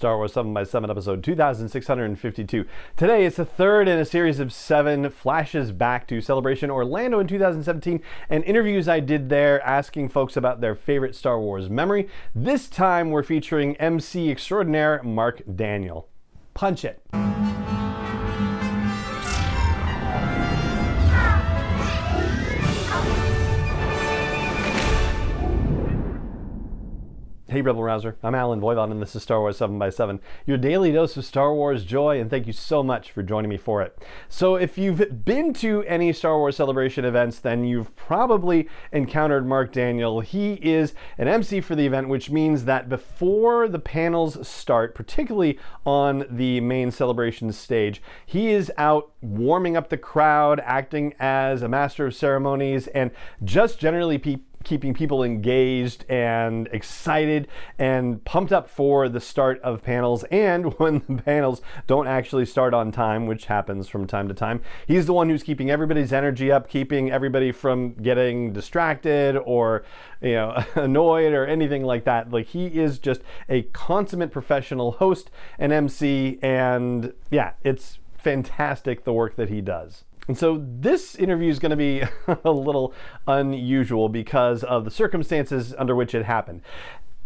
Star Wars 7 by 7 episode 2652. Today it's the third in a series of seven flashes back to Celebration Orlando in 2017 and interviews I did there asking folks about their favorite Star Wars memory. This time we're featuring MC extraordinaire Mark Daniel. Punch it. Hey, Rebel Rouser. I'm Allen Voivod, and this is Star Wars 7 by 7 your daily dose of Star Wars joy, and thank you so much for joining me for it. So, if you've been to any Star Wars celebration events, then you've probably encountered Mark Daniel. He is an MC for the event, which means that before the panels start, particularly on the main celebration stage, he is out warming up the crowd, acting as a master of ceremonies, and just generally people keeping people engaged and excited and pumped up for the start of panels. And when the panels don't actually start on time which happens from time to time he's the one who's keeping everybody's energy up keeping everybody from getting distracted or you know annoyed or anything like that. Like he is just a consummate professional host and MC and yeah it's fantastic the work that he does and so this interview is going to be a little unusual because of the circumstances under which it happened.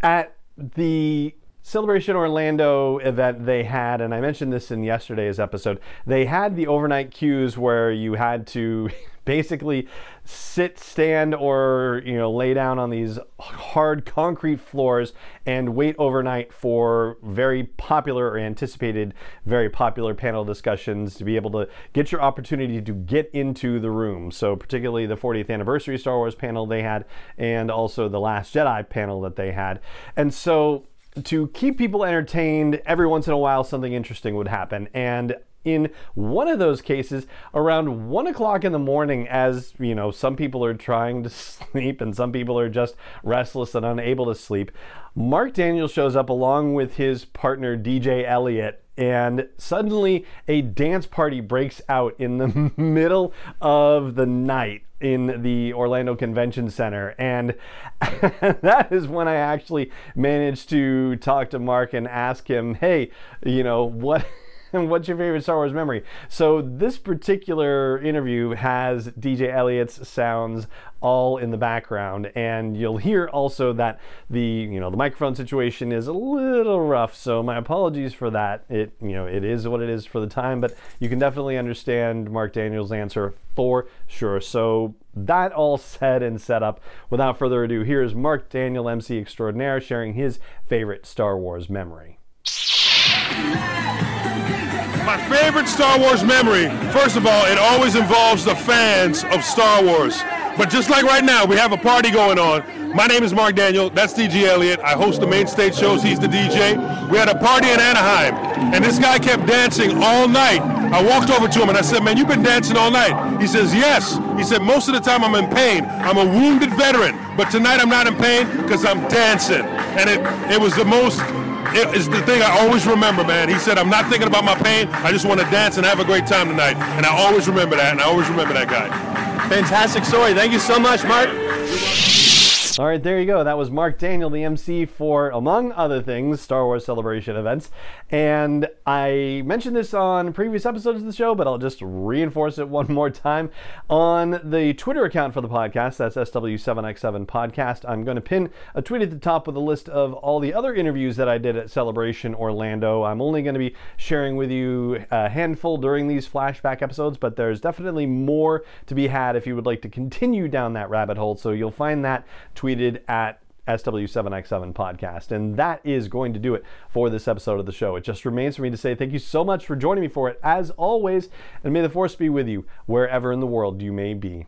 At the Celebration Orlando event they had, and I mentioned this in yesterday's episode, they had the overnight queues where you had to basically sit, stand, or you know lay down on these hard concrete floors and wait overnight for very popular or anticipated very popular panel discussions to be able to get your opportunity to get into the room. So particularly the 40th anniversary Star Wars panel they had, and also the Last Jedi panel that they had, and so to keep people entertained, every once in a while something interesting would happen. And in one of those cases around one o'clock in the morning as you know some people are trying to sleep and some people are just restless and unable to sleep mark daniel shows up along with his partner dj elliott and suddenly a dance party breaks out in the middle of the night in the Orlando Convention Center. And that is when I actually managed to talk to Mark and ask him, hey, you know, what. what's your favorite Star Wars memory? So this particular interview has DJ Elliott's sounds all in the background, and you'll hear also that the you know the microphone situation is a little rough. So my apologies for that. It you know it is what it is for the time, but you can definitely understand Mark Daniels' answer for sure. So that all said and set up, without further ado, here's Mark Daniel, MC extraordinaire, sharing his favorite Star Wars memory. My favorite Star Wars memory, first of all, it always involves the fans of Star Wars. But just like right now, we have a party going on. My name is Mark Daniel. That's DJ Elliott. I host the main stage shows. He's the DJ. We had a party in Anaheim, and this guy kept dancing all night. I walked over to him and I said, Man, you've been dancing all night. He says, Yes. He said, Most of the time I'm in pain. I'm a wounded veteran, but tonight I'm not in pain because I'm dancing. And it, it was the most it is the thing I always remember, man. He said, I'm not thinking about my pain. I just want to dance and have a great time tonight. And I always remember that, and I always remember that guy. Fantastic story. Thank you so much, Mark. All right, there you go. That was Mark Daniel, the MC for, among other things, Star Wars Celebration events. And I mentioned this on previous episodes of the show, but I'll just reinforce it one more time. On the Twitter account for the podcast, that's SW7X7 Podcast, I'm going to pin a tweet at the top with a list of all the other interviews that I did at Celebration Orlando. I'm only going to be sharing with you a handful during these flashback episodes, but there's definitely more to be had if you would like to continue down that rabbit hole. So you'll find that tweeted at SW7X7 podcast. And that is going to do it for this episode of the show. It just remains for me to say thank you so much for joining me for it, as always, and may the force be with you wherever in the world you may be.